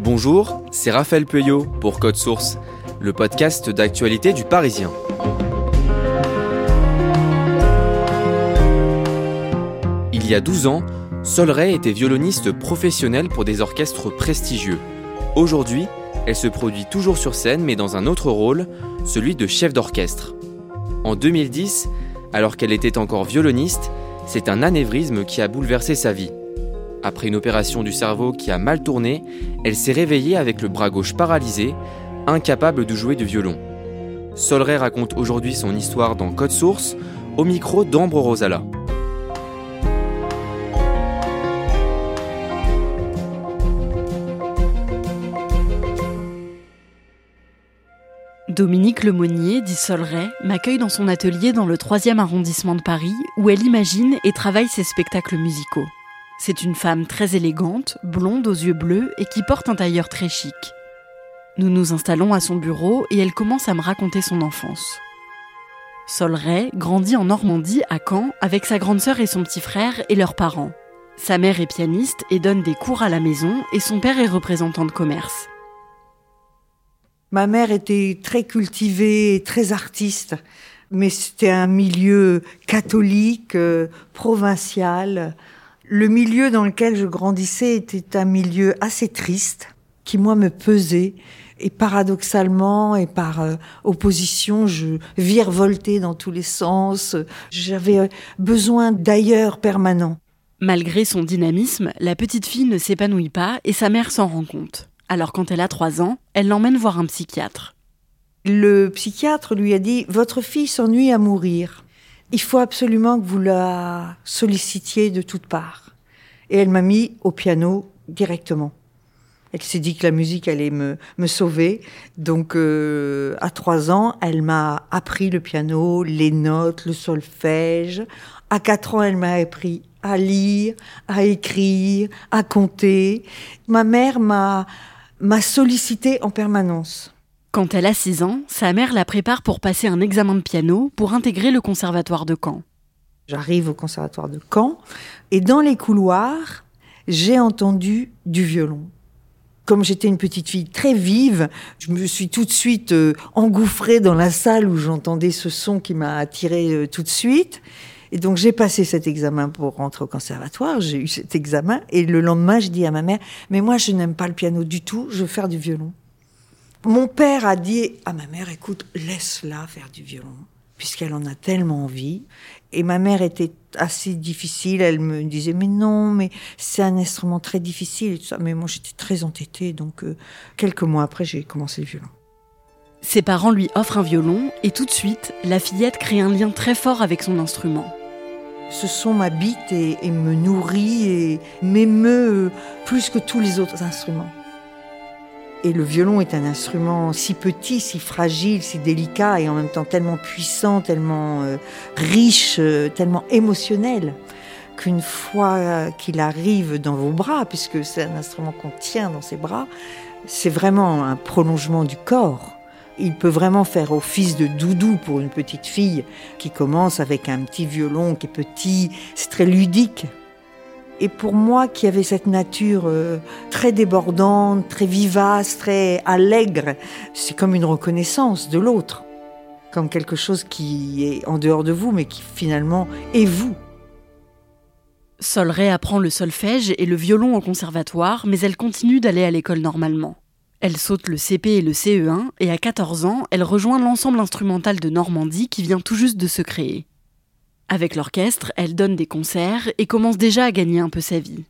Bonjour, c'est Raphaël Pueyo pour Code Source, le podcast d'actualité du Parisien. Il y a 12 ans, Sol Ray était violoniste professionnelle pour des orchestres prestigieux. Aujourd'hui, elle se produit toujours sur scène mais dans un autre rôle, celui de chef d'orchestre. En 2010, alors qu'elle était encore violoniste, c'est un anévrisme qui a bouleversé sa vie. Après une opération du cerveau qui a mal tourné, elle s'est réveillée avec le bras gauche paralysé, incapable de jouer du violon. Sol Ray raconte aujourd'hui son histoire dans Code Source, au micro d'Ambre Rosala. Dominique Lemonnier, dit Solray, m'accueille dans son atelier dans le 3e arrondissement de Paris, où elle imagine et travaille ses spectacles musicaux. C'est une femme très élégante, blonde aux yeux bleus et qui porte un tailleur très chic. Nous nous installons à son bureau et elle commence à me raconter son enfance. Solray grandit en Normandie, à Caen, avec sa grande sœur et son petit frère et leurs parents. Sa mère est pianiste et donne des cours à la maison et son père est représentant de commerce. Ma mère était très cultivée et très artiste, mais c'était un milieu catholique, euh, provincial. Le milieu dans lequel je grandissais était un milieu assez triste, qui moi me pesait. Et paradoxalement et par euh, opposition, je virevoltais dans tous les sens. J'avais euh, besoin d'ailleurs permanent. Malgré son dynamisme, la petite fille ne s'épanouit pas et sa mère s'en rend compte. Alors quand elle a 3 ans, elle l'emmène voir un psychiatre. Le psychiatre lui a dit Votre fille s'ennuie à mourir. Il faut absolument que vous la sollicitiez de toutes parts. Et elle m'a mis au piano directement. Elle s'est dit que la musique allait me, me sauver. Donc, euh, à trois ans, elle m'a appris le piano, les notes, le solfège. À quatre ans, elle m'a appris à lire, à écrire, à compter. Ma mère m'a m'a sollicité en permanence. Quand elle a 6 ans, sa mère la prépare pour passer un examen de piano pour intégrer le conservatoire de Caen. J'arrive au conservatoire de Caen et dans les couloirs, j'ai entendu du violon. Comme j'étais une petite fille très vive, je me suis tout de suite euh, engouffrée dans la salle où j'entendais ce son qui m'a attirée euh, tout de suite. Et donc j'ai passé cet examen pour rentrer au conservatoire, j'ai eu cet examen, et le lendemain je dis à ma mère, mais moi je n'aime pas le piano du tout, je veux faire du violon. Mon père a dit à ma mère, écoute, laisse-la faire du violon, puisqu'elle en a tellement envie. Et ma mère était assez difficile, elle me disait, mais non, mais c'est un instrument très difficile, et tout ça. mais moi j'étais très entêtée, donc euh, quelques mois après j'ai commencé le violon. Ses parents lui offrent un violon et tout de suite, la fillette crée un lien très fort avec son instrument. Ce son m'habite et, et me nourrit et m'émeut plus que tous les autres instruments. Et le violon est un instrument si petit, si fragile, si délicat et en même temps tellement puissant, tellement euh, riche, euh, tellement émotionnel qu'une fois euh, qu'il arrive dans vos bras, puisque c'est un instrument qu'on tient dans ses bras, c'est vraiment un prolongement du corps. Il peut vraiment faire office de doudou pour une petite fille qui commence avec un petit violon qui est petit. C'est très ludique. Et pour moi qui avait cette nature euh, très débordante, très vivace, très allègre, c'est comme une reconnaissance de l'autre. Comme quelque chose qui est en dehors de vous, mais qui finalement est vous. Solray apprend le solfège et le violon au conservatoire, mais elle continue d'aller à l'école normalement. Elle saute le CP et le CE1 et à 14 ans, elle rejoint l'ensemble instrumental de Normandie qui vient tout juste de se créer. Avec l'orchestre, elle donne des concerts et commence déjà à gagner un peu sa vie.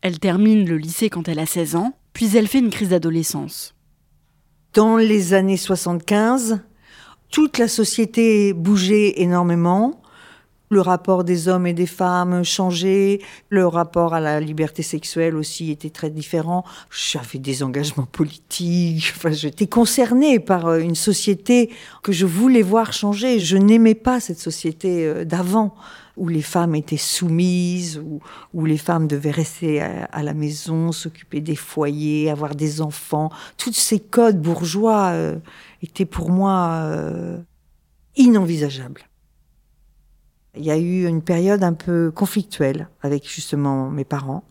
Elle termine le lycée quand elle a 16 ans, puis elle fait une crise d'adolescence. Dans les années 75, toute la société bougeait énormément le rapport des hommes et des femmes changeait, le rapport à la liberté sexuelle aussi était très différent. J'avais des engagements politiques, enfin, j'étais concernée par euh, une société que je voulais voir changer. Je n'aimais pas cette société euh, d'avant où les femmes étaient soumises, où, les femmes devaient rester à, la maison, s'occuper des foyers, avoir des enfants. Tous ces codes bourgeois euh, étaient pour moi inenvisageables. Il y a eu une période un peu conflictuelle avec justement mes parents,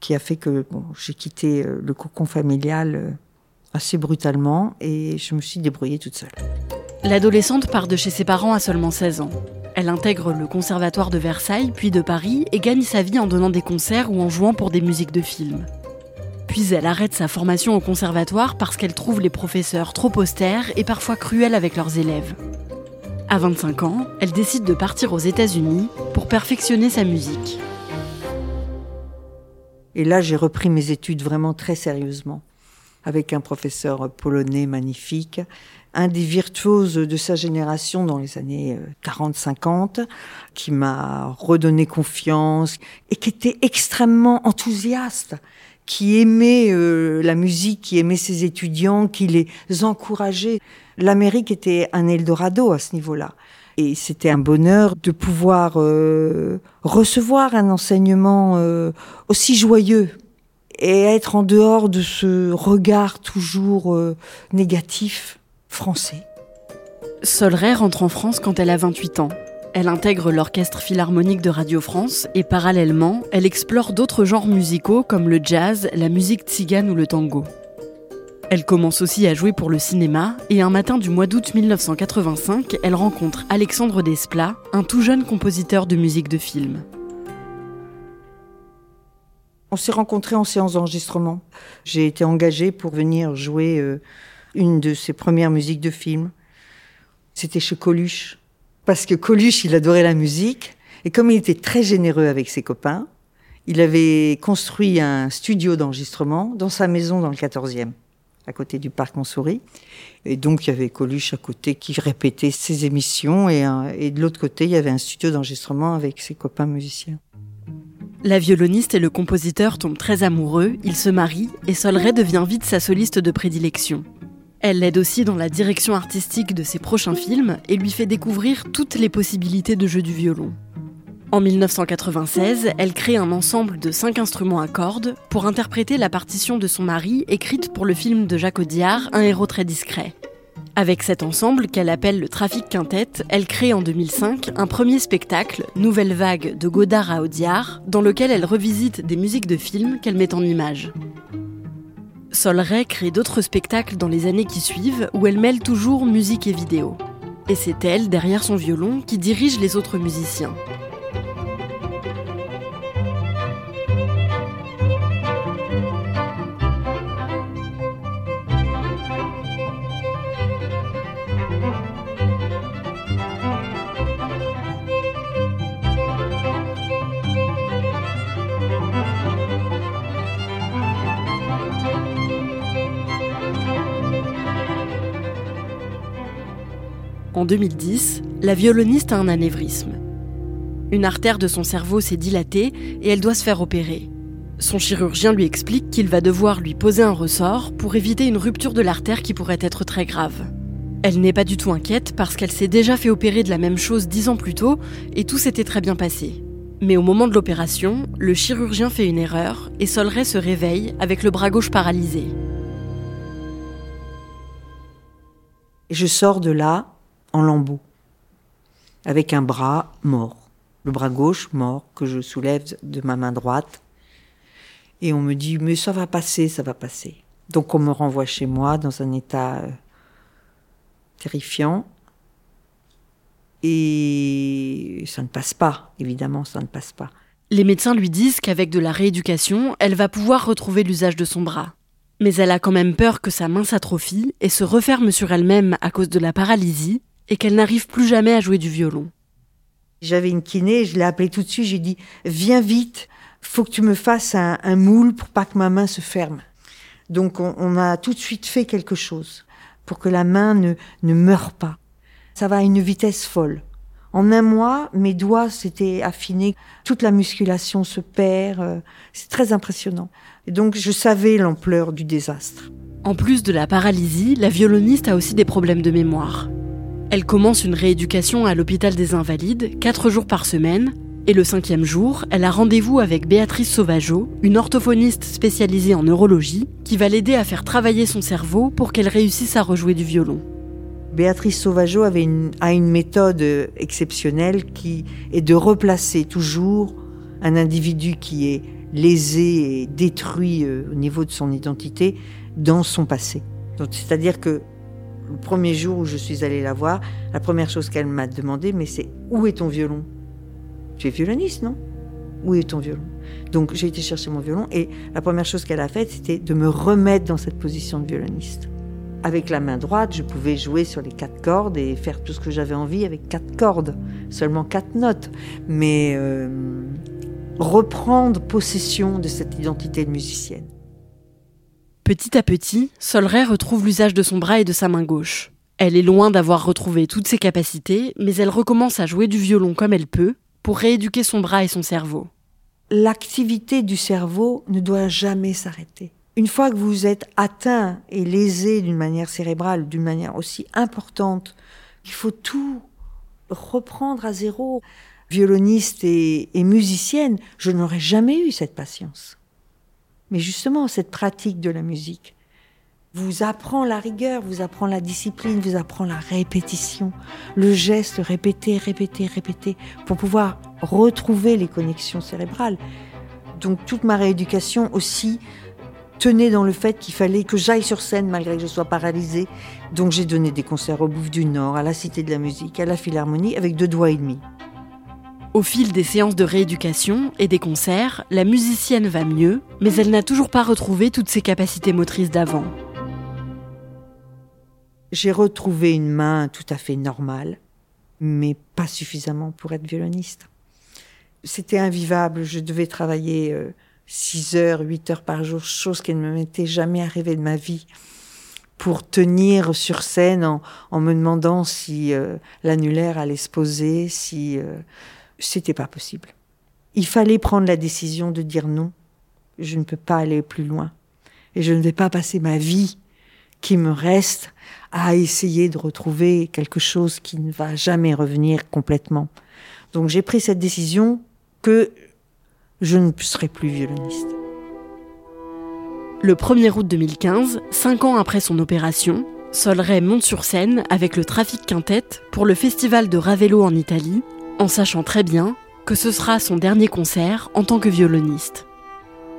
qui a fait que j'ai quitté euh, le cocon familial euh, assez brutalement et je me suis débrouillée toute seule. L'adolescente part de chez ses parents à seulement 16 ans. Elle intègre le conservatoire de Versailles, puis de Paris, et gagne sa vie en donnant des concerts ou en jouant pour des musiques de films. Puis elle arrête sa formation au conservatoire parce qu'elle trouve les professeurs trop austères et parfois cruels avec leurs élèves. À 25 ans, elle décide de partir aux États-Unis pour perfectionner sa musique. Et là, j'ai repris mes études vraiment très sérieusement, avec un professeur polonais magnifique, un des virtuoses de sa génération dans les années 40-50, euh, qui m'a redonné confiance et qui était extrêmement enthousiaste qui aimait euh, la musique, qui aimait ses étudiants, qui les encourageait. L'Amérique était un Eldorado à ce niveau-là. Et c'était un bonheur de pouvoir euh, recevoir un enseignement euh, aussi joyeux et être en dehors de ce regard toujours négatif français. Solray rentre en France quand elle a 28 ans. Elle intègre l'orchestre philharmonique de Radio France et parallèlement, elle explore d'autres genres musicaux comme le jazz, la musique tzigane ou le tango. Elle commence aussi à jouer pour le cinéma et un matin du mois d'août 1985, elle rencontre Alexandre Desplat, un tout jeune compositeur de musique de film. On s'est rencontrés en séance d'enregistrement. J'ai été engagée pour venir jouer euh, une de ses premières musiques de film. C'était chez Coluche, parce que Coluche, il adorait la musique, et comme il était très généreux avec ses copains, il avait construit un studio d'enregistrement dans sa maison dans le 14e, à côté du parc Montsouris. Et donc, il y avait Coluche à côté qui répétait ses émissions, et, et de l'autre côté, il y avait un studio d'enregistrement avec ses copains musiciens. La violoniste et le compositeur tombent très amoureux, ils se marient, et Solray devient vite sa soliste de prédilection. Elle l'aide aussi dans la direction artistique de ses prochains films et lui fait découvrir toutes les possibilités de jeu du violon. En 1996, elle crée un ensemble de cinq instruments à cordes pour interpréter la partition de son mari écrite pour le film de Jacques Audiard, Un héros très discret. Avec cet ensemble qu'elle appelle le Trafic Quintet, elle crée en 2005 un premier spectacle, Nouvelle Vague de Godard à Audiard, dans lequel elle revisite des musiques de films qu'elle met en images. Solray crée d'autres spectacles dans les années qui suivent où elle mêle toujours musique et vidéo. Et c'est elle, derrière son violon, qui dirige les autres musiciens. En 2010, la violoniste a un anévrisme. Une artère de son cerveau s'est dilatée et elle doit se faire opérer. Son chirurgien lui explique qu'il va devoir lui poser un ressort pour éviter une rupture de l'artère qui pourrait être très grave. Elle n'est pas du tout inquiète parce qu'elle s'est déjà fait opérer de la même chose dix ans plus tôt et tout s'était très bien passé. Mais au moment de l'opération, le chirurgien fait une erreur et Solray se réveille avec le bras gauche paralysé. Je sors de là en lambeaux, avec un bras mort, le bras gauche mort que je soulève de ma main droite. Et on me dit, mais ça va passer, ça va passer. Donc on me renvoie chez moi dans un état euh, terrifiant. Et ça ne passe pas, évidemment, ça ne passe pas. Les médecins lui disent qu'avec de la rééducation, elle va pouvoir retrouver l'usage de son bras. Mais elle a quand même peur que sa main s'atrophie et se referme sur elle-même à cause de la paralysie et qu'elle n'arrive plus jamais à jouer du violon. J'avais une kiné, je l'ai appelée tout de suite, j'ai dit Viens vite, faut que tu me fasses un, moule pour pas que ma main se ferme. Donc on, a tout de suite fait quelque chose pour que la main ne, ne meure pas. Ça va à une vitesse folle. En un mois, mes doigts s'étaient affinés, toute la musculation se perd, euh, c'est très impressionnant. Et donc je savais l'ampleur du désastre. En plus de la paralysie, la violoniste a aussi des problèmes de mémoire. Elle commence une rééducation à l'hôpital des Invalides, quatre jours par semaine, et le cinquième jour, elle a rendez-vous avec Béatrice Sauvageau, une orthophoniste spécialisée en neurologie, qui va l'aider à faire travailler son cerveau pour qu'elle réussisse à rejouer du violon. Béatrice Sauvageau avait a une méthode exceptionnelle qui est de replacer toujours un individu qui est lésé et détruit euh, au niveau de son identité dans son passé. C'est-à-dire que le premier jour où je suis allée la voir, la première chose qu'elle m'a demandé, mais c'est où est ton violon? Tu es violoniste, non? Où est ton violon? Donc j'ai été chercher mon violon et la première chose qu'elle a faite, c'était de me remettre dans cette position de violoniste. Avec la main droite, je pouvais jouer sur les quatre cordes et faire tout ce que j'avais envie avec quatre cordes, seulement quatre notes. Mais euh, reprendre possession de cette identité de musicienne. Petit à petit, Solray retrouve l'usage de son bras et de sa main gauche. Elle est loin d'avoir retrouvé toutes ses capacités, mais elle recommence à jouer du violon comme elle peut pour rééduquer son bras et son cerveau. L'activité du cerveau ne doit jamais s'arrêter. Une fois que vous êtes atteint et lésé d'une manière cérébrale, d'une manière aussi importante, il faut tout reprendre à zéro. Violoniste et, et musicienne, je n'aurais jamais eu cette patience. Mais justement, cette pratique de la musique vous apprend la rigueur, vous apprend la discipline, vous apprend la répétition, le geste répété, répété, répété, pour pouvoir retrouver les connexions cérébrales. Donc toute ma rééducation aussi tenait dans le fait qu'il fallait que j'aille sur scène malgré que je sois paralysée. Donc j'ai donné des concerts au Bouffe du Nord, à la Cité de la Musique, à la Philharmonie, avec deux doigts et demi. Au fil des séances de rééducation et des concerts, la musicienne va mieux, mais elle n'a toujours pas retrouvé toutes ses capacités motrices d'avant. J'ai retrouvé une main tout à fait normale, mais pas suffisamment pour être violoniste. C'était invivable, je devais travailler 6 euh, heures, 8 heures par jour, chose qui ne m'était jamais arrivée de ma vie pour tenir sur scène en, me demandant si euh, l'annulaire allait se poser, si euh, c'était pas possible. Il fallait prendre la décision de dire non. Je ne peux pas aller plus loin. Et je ne vais pas passer ma vie qui me reste à essayer de retrouver quelque chose qui ne va jamais revenir complètement. Donc j'ai pris cette décision que je ne serai plus violoniste. Le 1er août 2015, cinq ans après son opération, Sol monte sur scène avec le Trafic Quintet pour le festival de Ravello en Italie en sachant très bien que ce sera son dernier concert en tant que violoniste.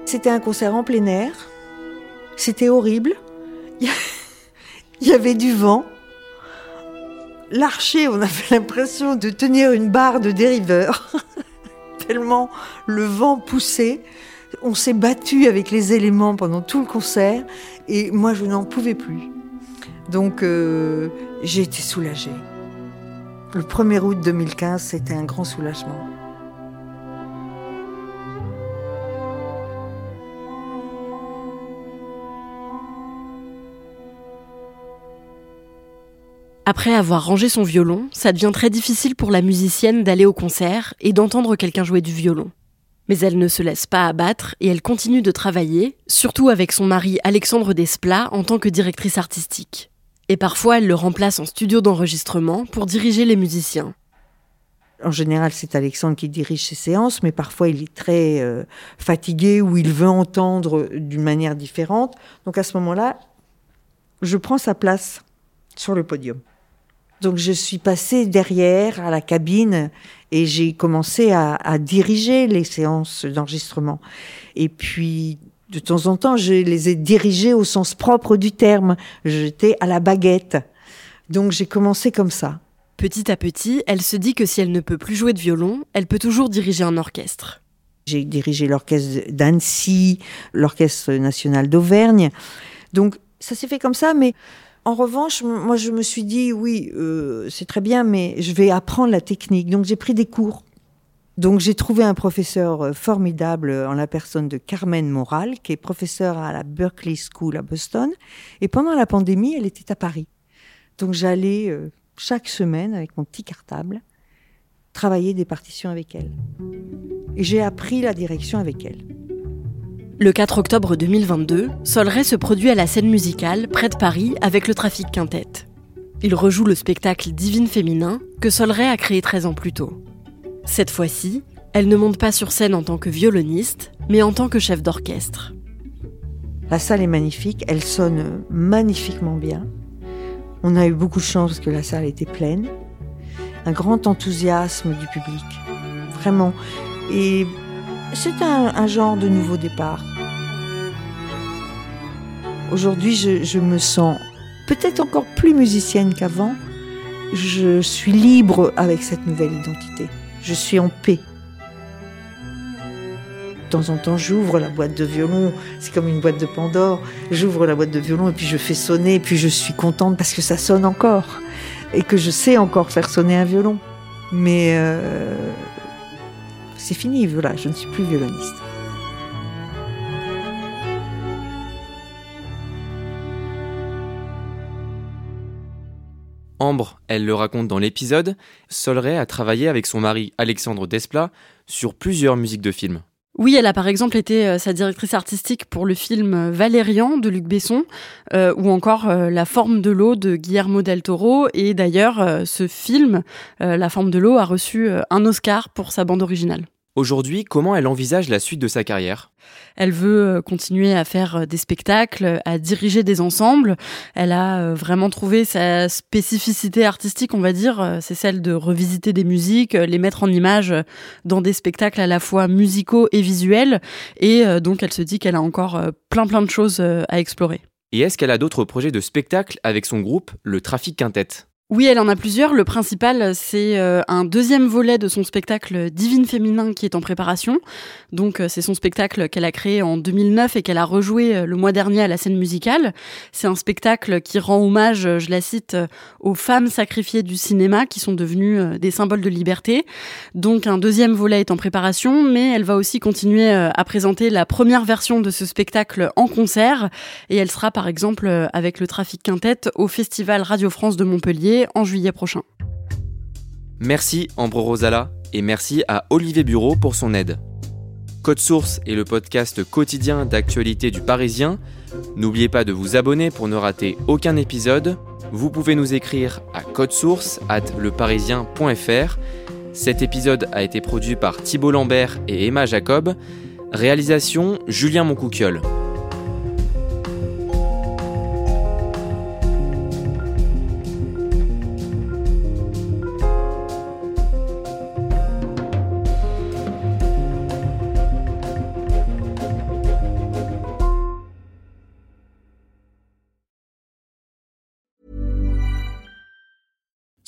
C'était un concert en plein air, c'était horrible, il y avait du vent. L'archer, on avait l'impression de tenir une barre de dériveur, tellement le vent poussait. On s'est battu avec les éléments pendant tout le concert et moi je n'en pouvais plus. Donc euh, j'ai été soulagée. Le 1er août 2015, c'était un grand soulagement. Après avoir rangé son violon, ça devient très difficile pour la musicienne d'aller au concert et d'entendre quelqu'un jouer du violon. Mais elle ne se laisse pas abattre et elle continue de travailler, surtout avec son mari Alexandre Desplat en tant que directrice artistique. Et parfois, elle le remplace en studio d'enregistrement pour diriger les musiciens. En général, c'est Alexandre qui dirige ses séances, mais parfois il est très euh, fatigué ou il veut entendre d'une manière différente. Donc à ce moment-là, je prends sa place sur le podium. Donc je suis passée derrière à la cabine et j'ai commencé à, à diriger les séances d'enregistrement. Et puis de temps en temps, je les ai dirigés au sens propre du terme. J'étais à la baguette. Donc j'ai commencé comme ça. Petit à petit, elle se dit que si elle ne peut plus jouer de violon, elle peut toujours diriger un orchestre. J'ai dirigé l'orchestre d'Annecy, l'orchestre national d'Auvergne. Donc ça s'est fait comme ça, mais en revanche, moi je me suis dit, oui, euh, c'est très bien, mais je vais apprendre la technique. Donc j'ai pris des cours. Donc j'ai trouvé un professeur euh, formidable en la personne de Carmen Moral, qui est professeure à la Berkeley School à Boston. Et pendant la pandémie, elle était à Paris. Donc j'allais euh, chaque semaine avec mon petit cartable travailler des partitions avec elle. Et j'ai appris la direction avec elle. Le 4 octobre 2022, Solray se produit à la scène musicale près de Paris avec le Trafic Quintette. Il rejoue le spectacle Divine Féminin que Solray a créé 13 ans plus tôt. Cette fois-ci, elle ne monte pas sur scène en tant que violoniste, mais en tant que chef d'orchestre. La salle est magnifique, elle sonne magnifiquement bien. On a eu beaucoup de chance parce que la salle était pleine. Un grand enthousiasme du public. Vraiment. Et c'est un, genre de nouveau départ. Aujourd'hui, je, me sens peut-être encore plus musicienne qu'avant. Je suis libre avec cette nouvelle identité. Je suis en paix. De temps en temps, j'ouvre la boîte de violon. C'est comme une boîte de Pandore. J'ouvre la boîte de violon et puis je fais sonner. Et puis je suis contente parce que ça sonne encore. Et que je sais encore faire sonner un violon. Mais euh, c'est fini, voilà, je ne suis plus violoniste. Elle le raconte dans l'épisode, Solray a travaillé avec son mari Alexandre Desplat sur plusieurs musiques de films. Oui, elle a par exemple été euh, sa directrice artistique pour le film euh, Valérian de Luc Besson, euh, ou encore La forme de l'eau de Guillermo del Toro. Et d'ailleurs, ce film, La forme de l'eau, a reçu un Oscar pour sa bande originale. Aujourd'hui, comment elle envisage la suite de sa carrière? Elle veut euh, continuer à faire euh, des spectacles, à diriger des ensembles. Elle a euh, vraiment trouvé sa spécificité artistique, on va dire. C'est celle de revisiter des musiques, les mettre en image dans des spectacles à la fois musicaux et visuels. Et donc, elle se dit qu'elle a encore plein plein de choses à explorer. Et est-ce qu'elle a d'autres projets de spectacle avec son groupe, le Trafic Quintette oui, elle en a plusieurs. Le principal, c'est euh, un deuxième volet de son spectacle Divine Féminin qui est en préparation. Donc, euh, c'est son spectacle qu'elle a créé en 2009 et qu'elle a rejoué euh, le mois dernier à la scène musicale. C'est un spectacle qui rend hommage, je la cite, aux femmes sacrifiées du cinéma qui sont devenues des symboles de liberté. Donc, un deuxième volet est en préparation, mais elle va aussi continuer à présenter la première version de ce spectacle en concert. Et elle sera, par exemple, avec le Trafic Quintette au Festival Radio France de Montpellier en juillet prochain. Merci Ambre Rosala et merci à Olivier Bureau pour son aide. Code Source est le podcast quotidien d'actualité du Parisien. N'oubliez pas de vous abonner pour ne rater aucun épisode. Vous pouvez nous écrire à codesource at leparisien.fr. Cet épisode a été produit par Thibault Lambert et Emma Jacob. Réalisation Julien Moncouquiole.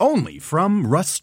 only from Rust